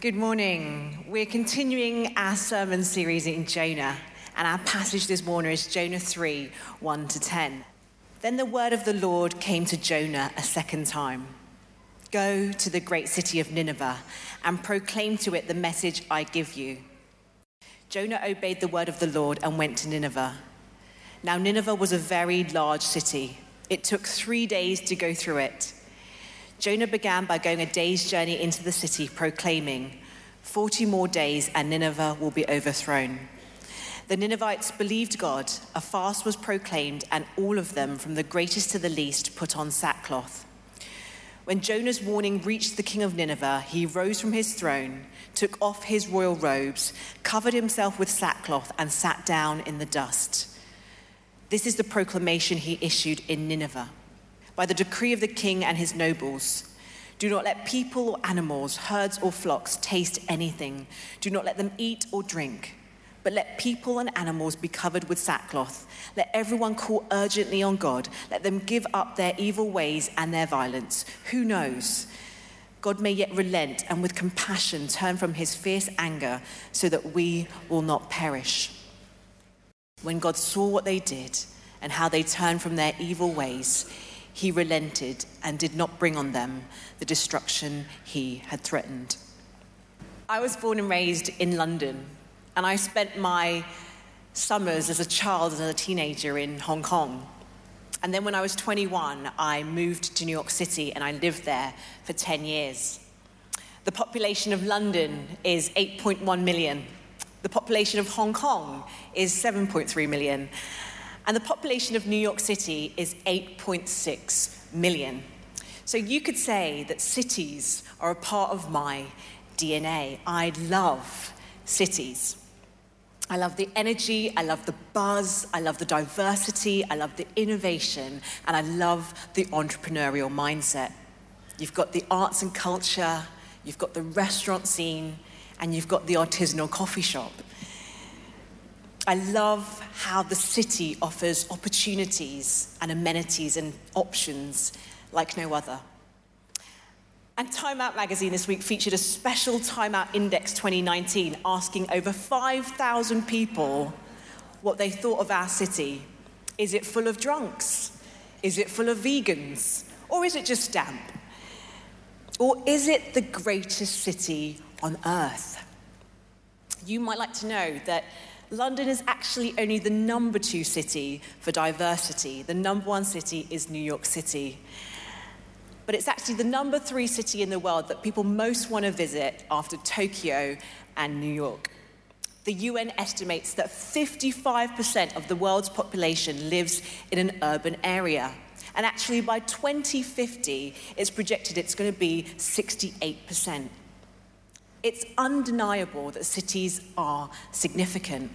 Good morning. We're continuing our sermon series in Jonah, and our passage this morning is Jonah 3 1 to 10. Then the word of the Lord came to Jonah a second time Go to the great city of Nineveh and proclaim to it the message I give you. Jonah obeyed the word of the Lord and went to Nineveh. Now, Nineveh was a very large city. It took three days to go through it. Jonah began by going a day's journey into the city, proclaiming, 40 more days and Nineveh will be overthrown. The Ninevites believed God, a fast was proclaimed, and all of them, from the greatest to the least, put on sackcloth. When Jonah's warning reached the king of Nineveh, he rose from his throne, took off his royal robes, covered himself with sackcloth, and sat down in the dust. This is the proclamation he issued in Nineveh by the decree of the king and his nobles. Do not let people or animals, herds or flocks taste anything. Do not let them eat or drink. But let people and animals be covered with sackcloth. Let everyone call urgently on God. Let them give up their evil ways and their violence. Who knows? God may yet relent and with compassion turn from his fierce anger so that we will not perish. When God saw what they did and how they turned from their evil ways, he relented and did not bring on them the destruction he had threatened. I was born and raised in London, and I spent my summers as a child and as a teenager in Hong Kong. And then when I was 21, I moved to New York City and I lived there for 10 years. The population of London is 8.1 million. The population of Hong Kong is 7.3 million. And the population of New York City is 8.6 million. So you could say that cities are a part of my DNA. I love cities. I love the energy, I love the buzz, I love the diversity, I love the innovation, and I love the entrepreneurial mindset. You've got the arts and culture, you've got the restaurant scene, and you've got the artisanal coffee shop. I love how the city offers opportunities and amenities and options like no other. And Time Out magazine this week featured a special Time Out Index 2019 asking over 5,000 people what they thought of our city. Is it full of drunks? Is it full of vegans? Or is it just damp? Or is it the greatest city on earth? You might like to know that London is actually only the number two city for diversity. The number one city is New York City. But it's actually the number three city in the world that people most want to visit after Tokyo and New York. The UN estimates that 55% of the world's population lives in an urban area. And actually, by 2050, it's projected it's going to be 68%. It's undeniable that cities are significant.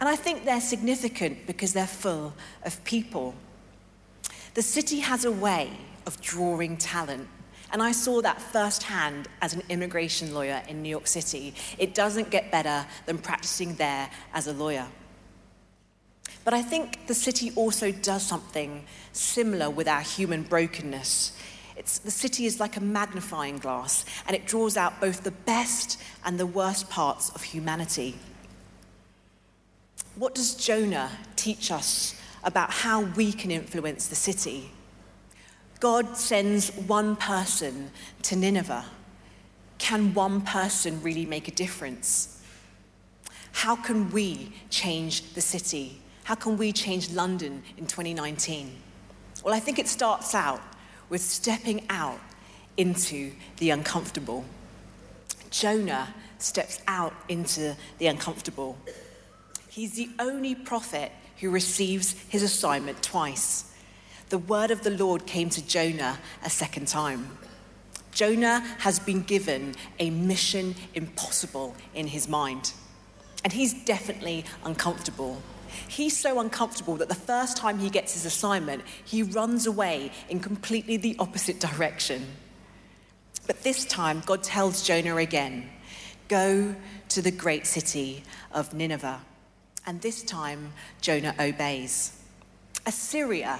And I think they're significant because they're full of people. The city has a way of drawing talent. And I saw that firsthand as an immigration lawyer in New York City. It doesn't get better than practicing there as a lawyer. But I think the city also does something similar with our human brokenness. It's, the city is like a magnifying glass, and it draws out both the best and the worst parts of humanity. What does Jonah teach us about how we can influence the city? God sends one person to Nineveh. Can one person really make a difference? How can we change the city? How can we change London in 2019? Well, I think it starts out with stepping out into the uncomfortable. Jonah steps out into the uncomfortable. He's the only prophet who receives his assignment twice. The word of the Lord came to Jonah a second time. Jonah has been given a mission impossible in his mind. And he's definitely uncomfortable. He's so uncomfortable that the first time he gets his assignment, he runs away in completely the opposite direction. But this time, God tells Jonah again go to the great city of Nineveh. And this time, Jonah obeys. Assyria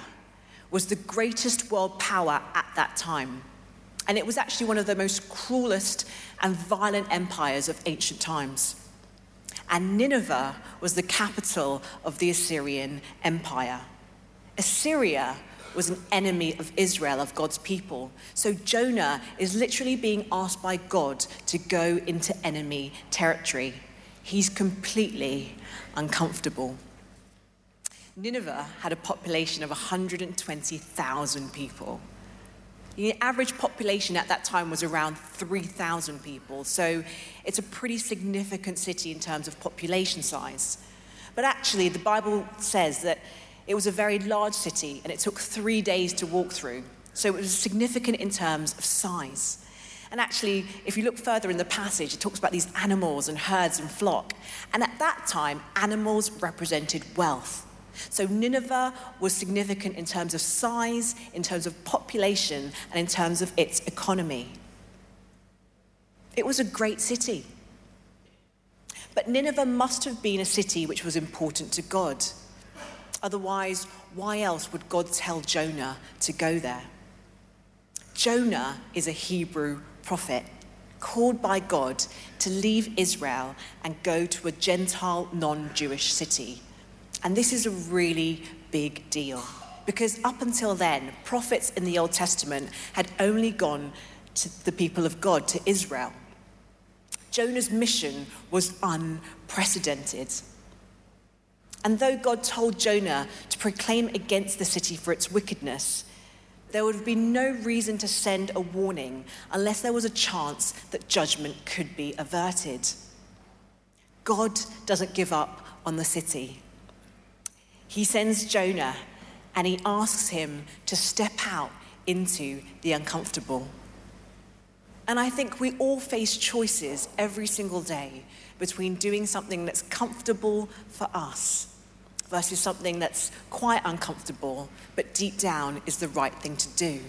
was the greatest world power at that time. And it was actually one of the most cruelest and violent empires of ancient times. And Nineveh was the capital of the Assyrian Empire. Assyria was an enemy of Israel, of God's people. So Jonah is literally being asked by God to go into enemy territory. He's completely uncomfortable. Nineveh had a population of 120,000 people. The average population at that time was around 3,000 people, so it's a pretty significant city in terms of population size. But actually, the Bible says that it was a very large city and it took three days to walk through, so it was significant in terms of size. And actually, if you look further in the passage, it talks about these animals and herds and flock. And at that time, animals represented wealth. So Nineveh was significant in terms of size, in terms of population, and in terms of its economy. It was a great city. But Nineveh must have been a city which was important to God. Otherwise, why else would God tell Jonah to go there? Jonah is a Hebrew prophet called by God to leave Israel and go to a Gentile, non Jewish city. And this is a really big deal because up until then, prophets in the Old Testament had only gone to the people of God, to Israel. Jonah's mission was unprecedented. And though God told Jonah to proclaim against the city for its wickedness, there would have been no reason to send a warning unless there was a chance that judgment could be averted. God doesn't give up on the city. He sends Jonah and he asks him to step out into the uncomfortable. And I think we all face choices every single day between doing something that's comfortable for us versus something that's quite uncomfortable, but deep down is the right thing to do.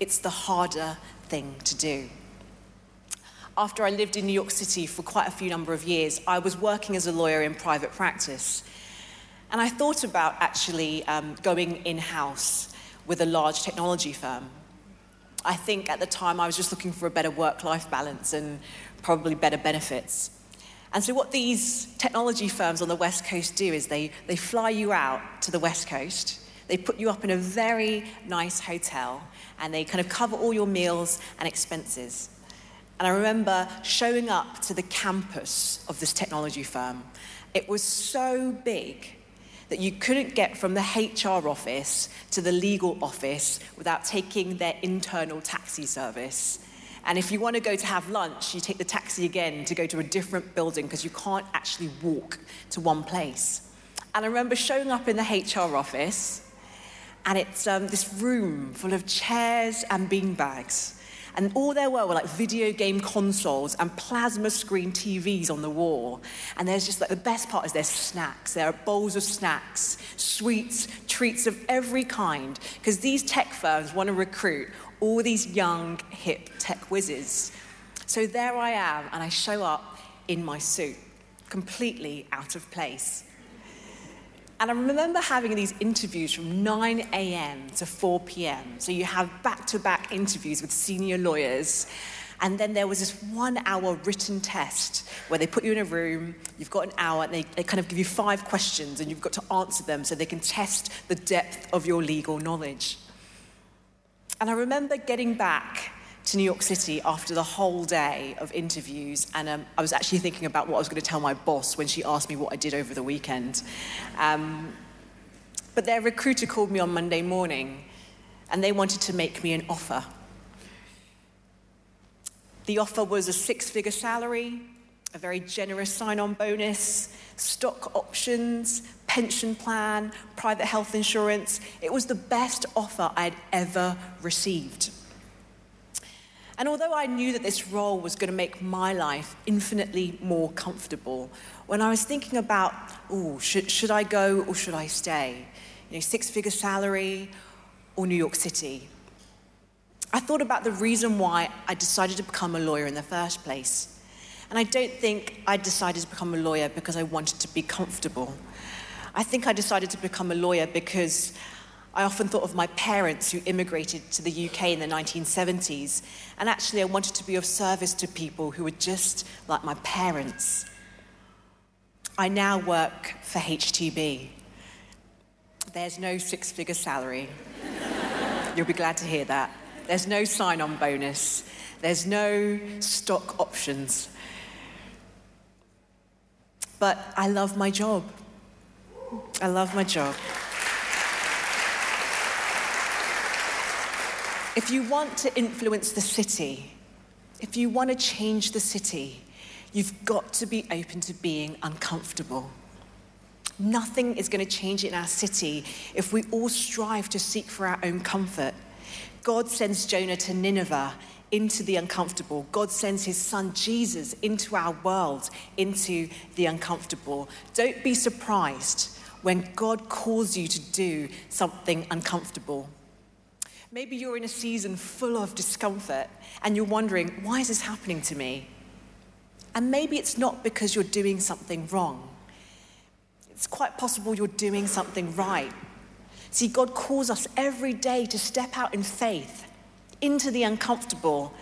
It's the harder thing to do. After I lived in New York City for quite a few number of years, I was working as a lawyer in private practice. And I thought about actually um, going in house with a large technology firm. I think at the time I was just looking for a better work life balance and probably better benefits. And so, what these technology firms on the West Coast do is they, they fly you out to the West Coast, they put you up in a very nice hotel, and they kind of cover all your meals and expenses. And I remember showing up to the campus of this technology firm. It was so big that you couldn't get from the HR office to the legal office without taking their internal taxi service. And if you want to go to have lunch, you take the taxi again to go to a different building because you can't actually walk to one place. And I remember showing up in the HR office, and it's um, this room full of chairs and beanbags. And all there were were like video game consoles and plasma screen TVs on the wall. And there's just like the best part is there's snacks. There are bowls of snacks, sweets, treats of every kind. Because these tech firms want to recruit all these young, hip tech whizzes. So there I am, and I show up in my suit, completely out of place. And I remember having these interviews from 9 a.m. to 4 p.m. So you have back to back interviews with senior lawyers. And then there was this one hour written test where they put you in a room, you've got an hour, and they, they kind of give you five questions, and you've got to answer them so they can test the depth of your legal knowledge. And I remember getting back to New York City after the whole day of interviews, and um, I was actually thinking about what I was going to tell my boss when she asked me what I did over the weekend. Um, but their recruiter called me on Monday morning, and they wanted to make me an offer. The offer was a six figure salary, a very generous sign on bonus, stock options, pension plan, private health insurance. It was the best offer I'd ever received. And although I knew that this role was going to make my life infinitely more comfortable, when I was thinking about, oh, should, should I go or should I stay? You know, six figure salary or New York City? I thought about the reason why I decided to become a lawyer in the first place. And I don't think I decided to become a lawyer because I wanted to be comfortable. I think I decided to become a lawyer because I often thought of my parents who immigrated to the UK in the 1970s, and actually, I wanted to be of service to people who were just like my parents. I now work for HTB. There's no six figure salary. You'll be glad to hear that. There's no sign on bonus, there's no stock options. But I love my job. I love my job. If you want to influence the city, if you want to change the city, you've got to be open to being uncomfortable. Nothing is going to change in our city if we all strive to seek for our own comfort. God sends Jonah to Nineveh into the uncomfortable. God sends his son Jesus into our world, into the uncomfortable. Don't be surprised when God calls you to do something uncomfortable. Maybe you're in a season full of discomfort and you're wondering, why is this happening to me? And maybe it's not because you're doing something wrong. It's quite possible you're doing something right. See, God calls us every day to step out in faith into the uncomfortable.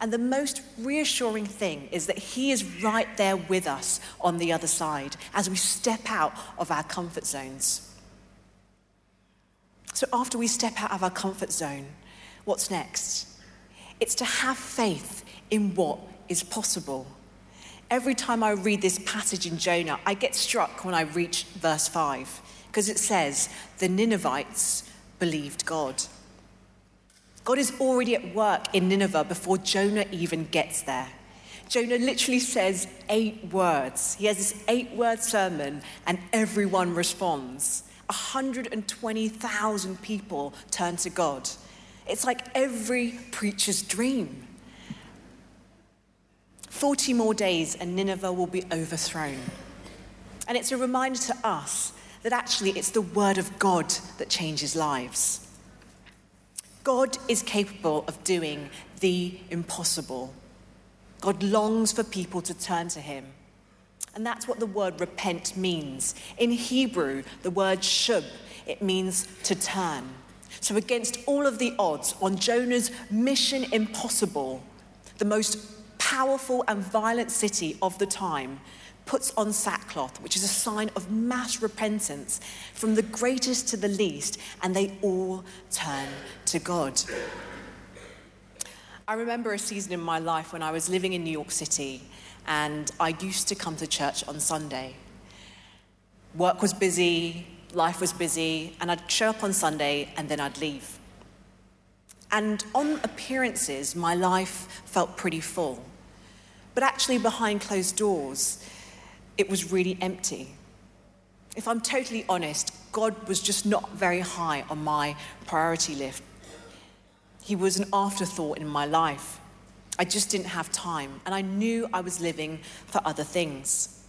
And the most reassuring thing is that He is right there with us on the other side as we step out of our comfort zones. So, after we step out of our comfort zone, what's next? It's to have faith in what is possible. Every time I read this passage in Jonah, I get struck when I reach verse 5 because it says, The Ninevites believed God. God is already at work in Nineveh before Jonah even gets there. Jonah literally says eight words. He has this eight word sermon, and everyone responds. 120,000 people turn to God. It's like every preacher's dream. 40 more days and Nineveh will be overthrown. And it's a reminder to us that actually it's the word of God that changes lives. God is capable of doing the impossible. God longs for people to turn to him. And that's what the word repent means. In Hebrew, the word shub, it means to turn. So, against all of the odds on Jonah's mission impossible, the most powerful and violent city of the time puts on sackcloth, which is a sign of mass repentance from the greatest to the least, and they all turn to God. I remember a season in my life when I was living in New York City and I used to come to church on Sunday. Work was busy, life was busy, and I'd show up on Sunday and then I'd leave. And on appearances, my life felt pretty full. But actually, behind closed doors, it was really empty. If I'm totally honest, God was just not very high on my priority list. He was an afterthought in my life. I just didn't have time, and I knew I was living for other things.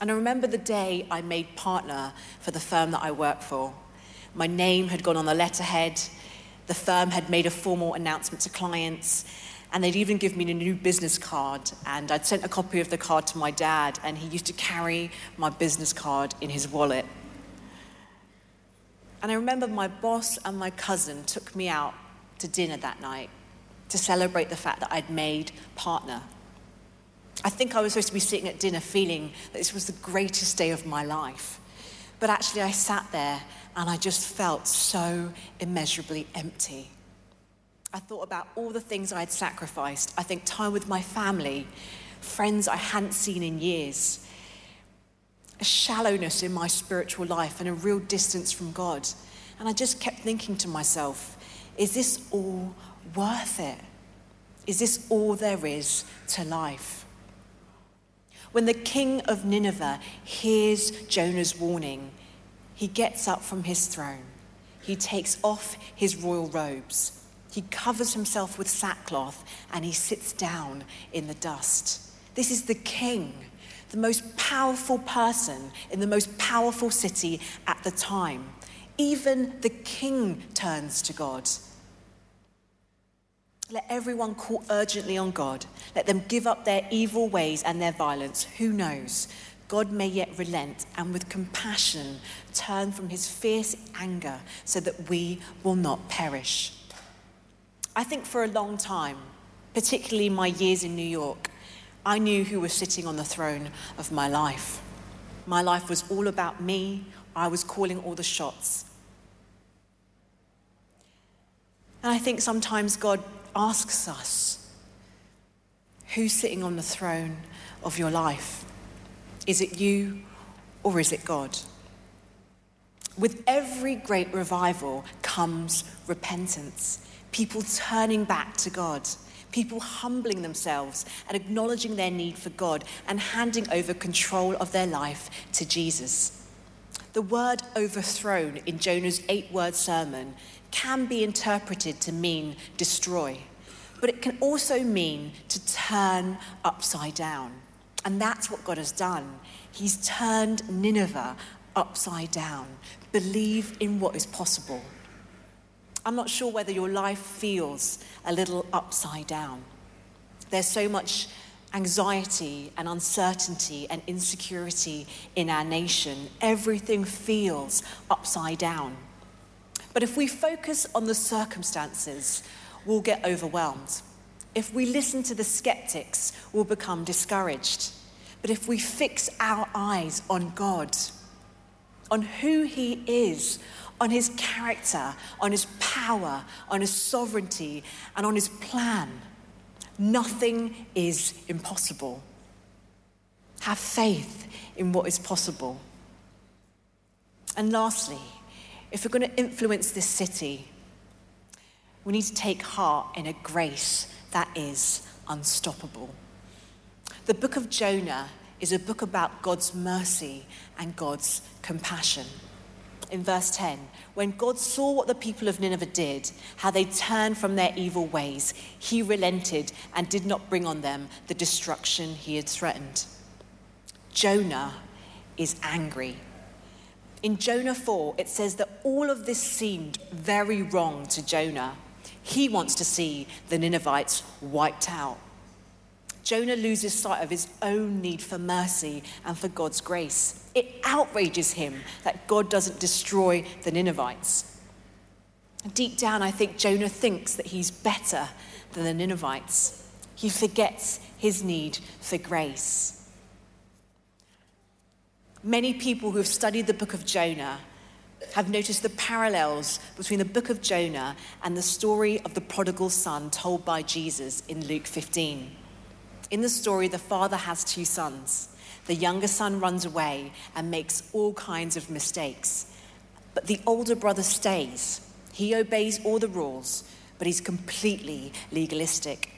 And I remember the day I made partner for the firm that I work for. My name had gone on the letterhead, the firm had made a formal announcement to clients, and they'd even given me a new business card. And I'd sent a copy of the card to my dad, and he used to carry my business card in his wallet. And I remember my boss and my cousin took me out to dinner that night to celebrate the fact that I'd made partner. I think I was supposed to be sitting at dinner feeling that this was the greatest day of my life. But actually, I sat there and I just felt so immeasurably empty. I thought about all the things I had sacrificed. I think time with my family, friends I hadn't seen in years, a shallowness in my spiritual life, and a real distance from God. And I just kept thinking to myself, is this all worth it? Is this all there is to life? When the king of Nineveh hears Jonah's warning, he gets up from his throne. He takes off his royal robes. He covers himself with sackcloth and he sits down in the dust. This is the king, the most powerful person in the most powerful city at the time. Even the king turns to God. Let everyone call urgently on God. Let them give up their evil ways and their violence. Who knows? God may yet relent and with compassion turn from his fierce anger so that we will not perish. I think for a long time, particularly my years in New York, I knew who was sitting on the throne of my life. My life was all about me, I was calling all the shots. And I think sometimes God asks us, Who's sitting on the throne of your life? Is it you or is it God? With every great revival comes repentance, people turning back to God, people humbling themselves and acknowledging their need for God and handing over control of their life to Jesus. The word overthrown in Jonah's eight word sermon can be interpreted to mean destroy, but it can also mean to turn upside down. And that's what God has done. He's turned Nineveh upside down. Believe in what is possible. I'm not sure whether your life feels a little upside down. There's so much anxiety and uncertainty and insecurity in our nation. Everything feels upside down. But if we focus on the circumstances, we'll get overwhelmed. If we listen to the skeptics, we'll become discouraged. But if we fix our eyes on God, on who He is, on His character, on His power, on His sovereignty, and on His plan, nothing is impossible. Have faith in what is possible. And lastly, if we're going to influence this city, we need to take heart in a grace that is unstoppable. The book of Jonah is a book about God's mercy and God's compassion. In verse 10, when God saw what the people of Nineveh did, how they turned from their evil ways, he relented and did not bring on them the destruction he had threatened. Jonah is angry in Jonah 4, it says that all of this seemed very wrong to Jonah. He wants to see the Ninevites wiped out. Jonah loses sight of his own need for mercy and for God's grace. It outrages him that God doesn't destroy the Ninevites. Deep down, I think Jonah thinks that he's better than the Ninevites. He forgets his need for grace. Many people who have studied the book of Jonah have noticed the parallels between the book of Jonah and the story of the prodigal son told by Jesus in Luke 15. In the story, the father has two sons. The younger son runs away and makes all kinds of mistakes. But the older brother stays. He obeys all the rules, but he's completely legalistic.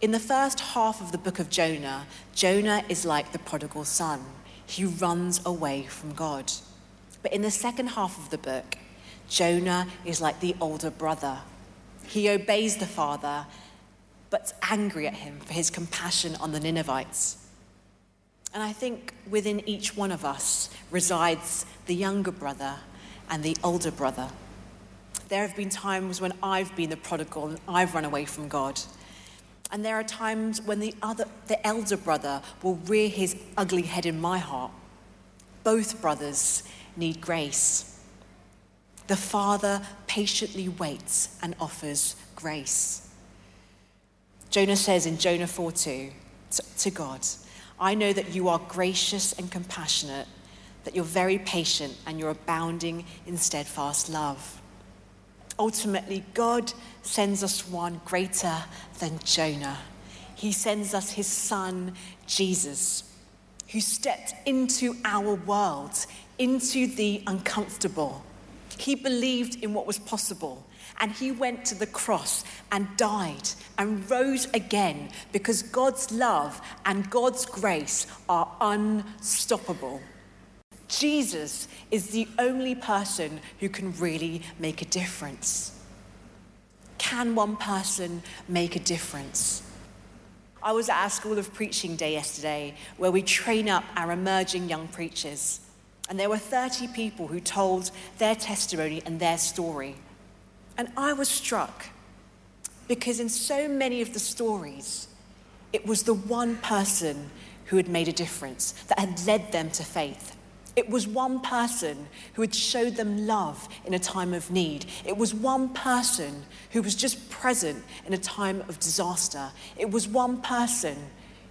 In the first half of the book of Jonah, Jonah is like the prodigal son. He runs away from God. But in the second half of the book, Jonah is like the older brother. He obeys the father, but's angry at him for his compassion on the Ninevites. And I think within each one of us resides the younger brother and the older brother. There have been times when I've been the prodigal and I've run away from God. And there are times when the, other, the elder brother will rear his ugly head in my heart. Both brothers need grace. The father patiently waits and offers grace. Jonah says in Jonah 4 2 to God, I know that you are gracious and compassionate, that you're very patient and you're abounding in steadfast love. Ultimately, God sends us one greater than Jonah. He sends us his son, Jesus, who stepped into our world, into the uncomfortable. He believed in what was possible and he went to the cross and died and rose again because God's love and God's grace are unstoppable. Jesus is the only person who can really make a difference. Can one person make a difference? I was at our School of Preaching Day yesterday where we train up our emerging young preachers. And there were 30 people who told their testimony and their story. And I was struck because in so many of the stories, it was the one person who had made a difference, that had led them to faith. It was one person who had showed them love in a time of need. It was one person who was just present in a time of disaster. It was one person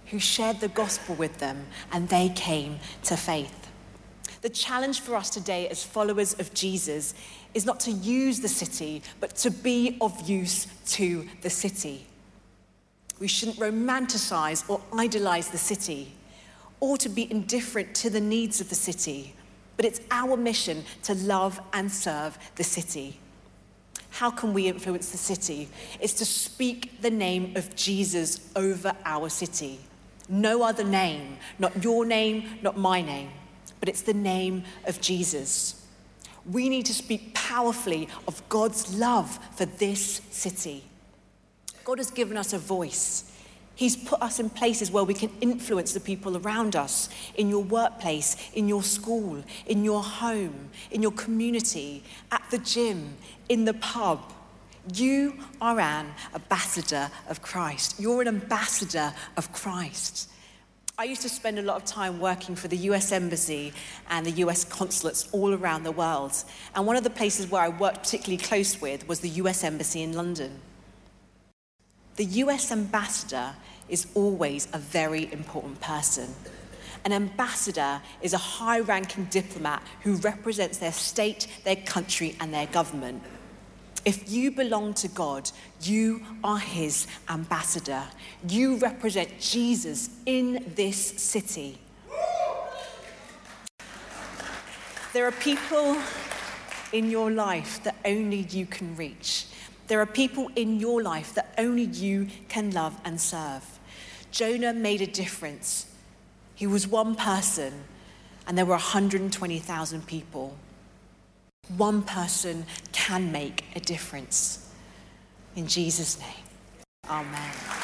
who shared the gospel with them and they came to faith. The challenge for us today as followers of Jesus is not to use the city, but to be of use to the city. We shouldn't romanticize or idolize the city or to be indifferent to the needs of the city, but it's our mission to love and serve the city. How can we influence the city? It's to speak the name of Jesus over our city. No other name, not your name, not my name, but it's the name of Jesus. We need to speak powerfully of God's love for this city. God has given us a voice. He's put us in places where we can influence the people around us in your workplace, in your school, in your home, in your community, at the gym, in the pub. You are an ambassador of Christ. You're an ambassador of Christ. I used to spend a lot of time working for the US Embassy and the US consulates all around the world. And one of the places where I worked particularly close with was the US Embassy in London. The US ambassador is always a very important person. An ambassador is a high ranking diplomat who represents their state, their country, and their government. If you belong to God, you are his ambassador. You represent Jesus in this city. There are people in your life that only you can reach. There are people in your life that only you can love and serve. Jonah made a difference. He was one person, and there were 120,000 people. One person can make a difference. In Jesus' name, amen.